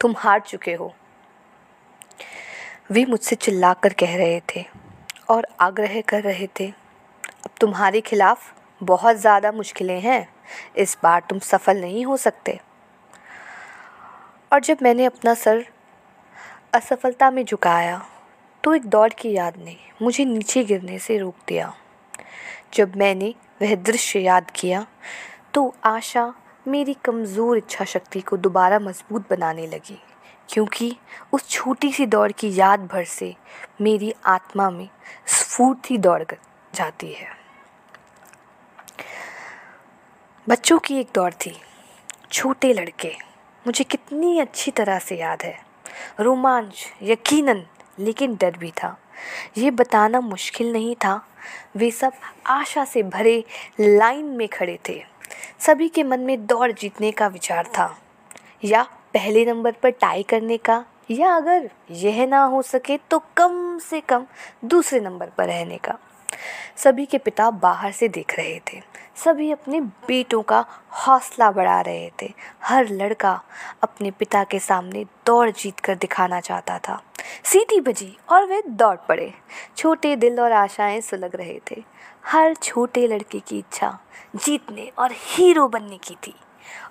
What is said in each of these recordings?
तुम हार चुके हो। वे मुझसे चिल्ला कर कह रहे थे और आग्रह कर रहे थे, अब तुम्हारे खिलाफ बहुत ज़्यादा मुश्किलें हैं। इस बार तुम सफल नहीं हो सकते। और जब मैंने अपना सर असफलता में झुकाया तो एक दौड़ की याद ने मुझे नीचे गिरने से रोक दिया। जब मैंने वह दृश्य याद किया तो आशा मेरी कमज़ोर इच्छा शक्ति को दोबारा मज़बूत बनाने लगी, क्योंकि उस छोटी सी दौड़ की याद भर से मेरी आत्मा में स्फूर्ति दौड़ जाती है। बच्चों की एक दौड़ थी। छोटे लड़के। मुझे कितनी अच्छी तरह से याद है। रोमांच, यकीनन, लेकिन डर भी था। ये बताना मुश्किल नहीं था। वे सब आशा से भरे लाइन में खड़े थे। सभी के मन में दौड़ जीतने का विचार था। या पहले नंबर पर टाई करने का, या अगर यह ना हो सके तो कम से कम दूसरे नंबर पर रहने का। सभी के पिता बाहर से देख रहे थे। सभी अपने बेटों का हौसला बढ़ा रहे थे। हर लड़का अपने पिता के सामने दौड़ जीत कर दिखाना चाहता था। सीटी बजी और वे दौड़ पड़े। छोटे दिल और आशाएँ सुलग रहे थे। हर छोटे लड़के की इच्छा जीतने और हीरो बनने की थी।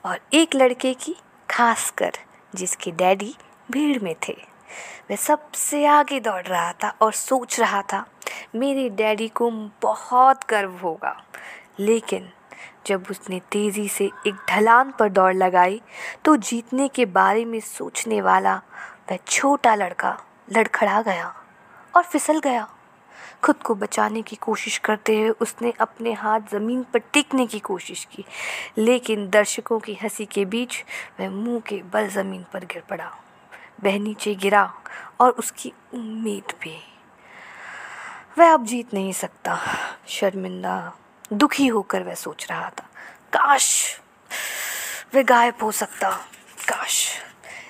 और एक लड़के की, खासकर जिसके डैडी भीड़ में थे। वह सबसे आगे दौड़ रहा था और सोच रहा था, मेरे डैडी को बहुत गर्व होगा। लेकिन जब उसने तेज़ी से एक ढलान पर दौड़ लगाई तो जीतने के बारे में सोचने वाला वह छोटा लड़का लड़खड़ा गया और फिसल गया। खुद को बचाने की कोशिश करते हुए उसने अपने हाथ ज़मीन पर टिकने की कोशिश की, लेकिन दर्शकों की हँसी के बीच वह मुँह के बल ज़मीन पर गिर पड़ा। वह नीचे गिरा और उसकी उम्मीद भी। वह अब जीत नहीं सकता, शर्मिंदा दुखी होकर वह सोच रहा था, काश वह गायब हो सकता, काश।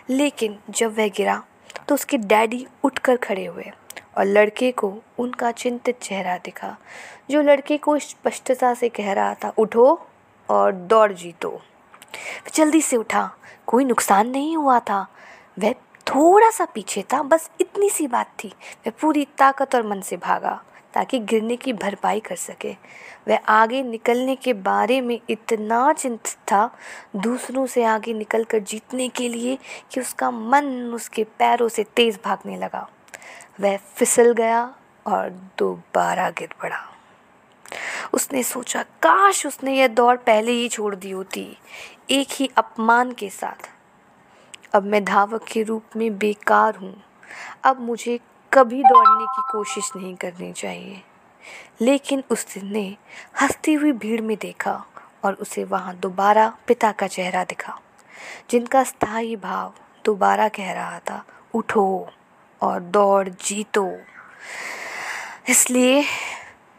लेकिन जब वह गिरा तो उसके डैडी उठकर खड़े हुए और लड़के को उनका चिंतित चेहरा दिखा, जो लड़के को स्पष्टता से कह रहा था, उठो और दौड़ जीतो। वह जल्दी से उठा, कोई नुकसान नहीं हुआ था। वह थोड़ा सा पीछे था, बस इतनी सी बात थी। वह पूरी ताकत और मन से भागा। ताकि गिरने की भरपाई कर सके। वह आगे निकलने के बारे में इतना चिंतित था, दूसरों से आगे निकलकर जीतने के लिए कि उसका मन उसके पैरों से तेज़ भागने लगा। वह फिसल गया और दोबारा गिर पड़ा। उसने सोचा, काश उसने यह दौड़ पहले ही छोड़ दी होती, एक ही अपमान के साथ। अब मैं धावक के रूप में बेकार हूँ। अब मुझे कभी दौड़ने की कोशिश नहीं करनी चाहिए। लेकिन उस दिन हंसती हुई भीड़ में देखा और उसे वहाँ दोबारा पिता का चेहरा दिखा, जिनका स्थायी भाव दोबारा कह रहा था, उठो और दौड़, जीतो। इसलिए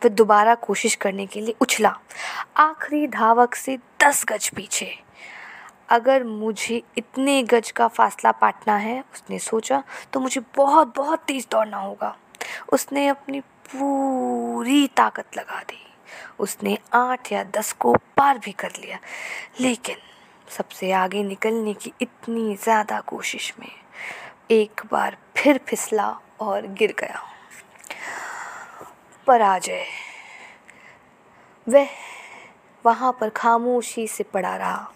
वह दोबारा कोशिश करने के लिए उछला। आखिरी धावक से दस गज पीछे अगर मुझे इतने गज का फासला पाटना है, उसने सोचा तो मुझे बहुत बहुत तेज़ दौड़ना होगा। उसने अपनी पूरी ताकत लगा दी। उसने आठ या दस को पार भी कर लिया। लेकिन सबसे आगे निकलने की इतनी ज़्यादा कोशिश में एक बार फिर फिसला और गिर गया। पराजय वह वहाँ पर खामोशी से पड़ा रहा।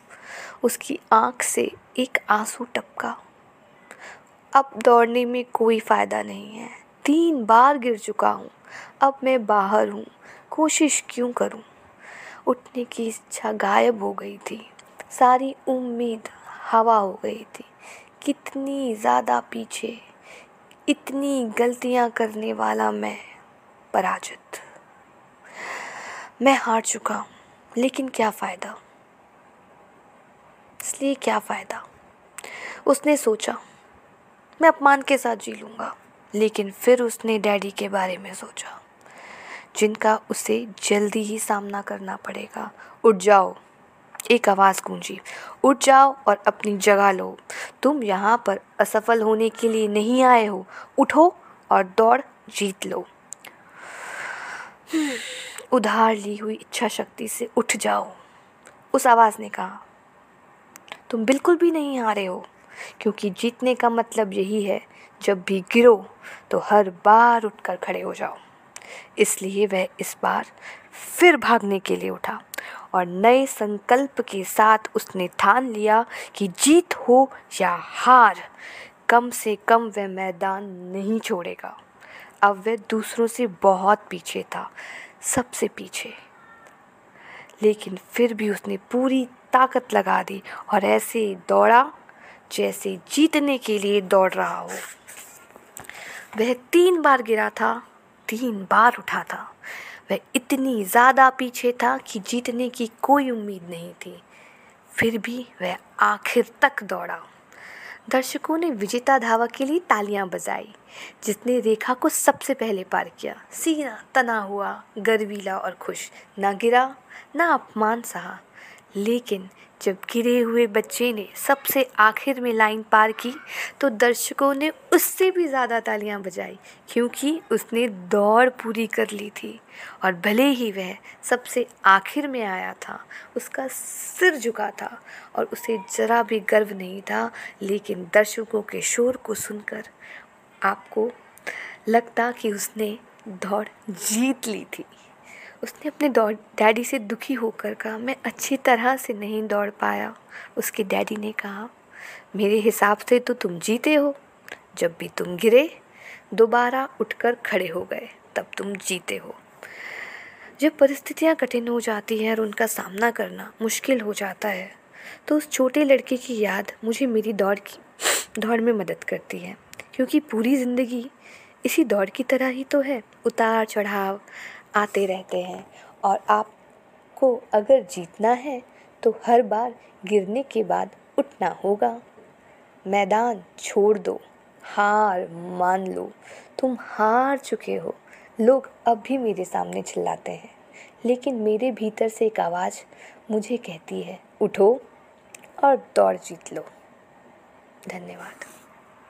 उसकी आँख से एक आँसू टपका। अब दौड़ने में कोई फ़ायदा नहीं है। तीन बार गिर चुका हूँ। अब मैं बाहर हूँ। कोशिश क्यों करूँ? उठने की इच्छा गायब हो गई थी। सारी उम्मीद हवा हो गई थी। कितनी ज़्यादा पीछे, इतनी गलतियाँ करने वाला मैं पराजित। मैं हार चुका हूँ। लेकिन क्या फ़ायदा? इसलिए क्या फ़ायदा? उसने सोचा, मैं अपमान के साथ जी लूँगा। लेकिन फिर उसने डैडी के बारे में सोचा, जिनका उसे जल्दी ही सामना करना पड़ेगा। उठ जाओ, एक आवाज़ गूंजी, उठ जाओ और अपनी जगह लो। तुम यहाँ पर असफल होने के लिए नहीं आए हो। उठो और दौड़, जीत लो। उधार ली हुई इच्छा शक्ति से उठ जाओ, उस आवाज़ ने कहा। तुम बिल्कुल भी नहीं हारे हो, क्योंकि जीतने का मतलब यही है, जब भी गिरो तो हर बार उठकर खड़े हो जाओ। इसलिए वह इस बार फिर भागने के लिए उठा, और नए संकल्प के साथ उसने ठान लिया कि जीत हो या हार, कम से कम वह मैदान नहीं छोड़ेगा। अब वह दूसरों से बहुत पीछे था, सबसे पीछे। लेकिन फिर भी उसने पूरी ताकत लगा दी और ऐसे दौड़ा जैसे जीतने के लिए दौड़ रहा हो। वह तीन बार गिरा था, तीन बार उठा था। वह इतनी ज़्यादा पीछे था कि जीतने की कोई उम्मीद नहीं थी। फिर भी वह आखिर तक दौड़ा। दर्शकों ने विजेता धावा के लिए तालियाँ बजाई, जिसने रेखा को सबसे पहले पार किया। सीना, तना हुआ, गर्वीला और खुश। ना गिरा, ना अपमान सहा। लेकिन जब गिरे हुए बच्चे ने सबसे आखिर में लाइन पार की तो दर्शकों ने उससे भी ज़्यादा तालियाँ बजाई, क्योंकि उसने दौड़ पूरी कर ली थी। और भले ही वह सबसे आखिर में आया था, उसका सिर झुका था और उसे ज़रा भी गर्व नहीं था, लेकिन दर्शकों के शोर को सुनकर आपको लगता कि उसने दौड़ जीत ली थी। उसने अपने दौड़ डैडी से दुखी होकर कहा, मैं अच्छी तरह से नहीं दौड़ पाया। उसके डैडी ने कहा, मेरे हिसाब से तो तुम जीते हो। जब भी तुम गिरे, दोबारा उठकर खड़े हो गए, तब तुम जीते हो। जब परिस्थितियाँ कठिन हो जाती हैं और उनका सामना करना मुश्किल हो जाता है तो उस छोटे लड़के की याद मुझे मेरी दौड़ की, दौड़ में मदद करती है। क्योंकि पूरी ज़िंदगी इसी दौड़ की तरह ही तो है। उतार चढ़ाव आते रहते हैं। और आपको अगर जीतना है तो हर बार गिरने के बाद उठना होगा। मैदान छोड़ दो। हार मान लो। तुम हार चुके हो। लोग अब भी मेरे सामने चिल्लाते हैं। लेकिन मेरे भीतर से एक आवाज़ मुझे कहती है, उठो और दौड़ जीत लो। धन्यवाद।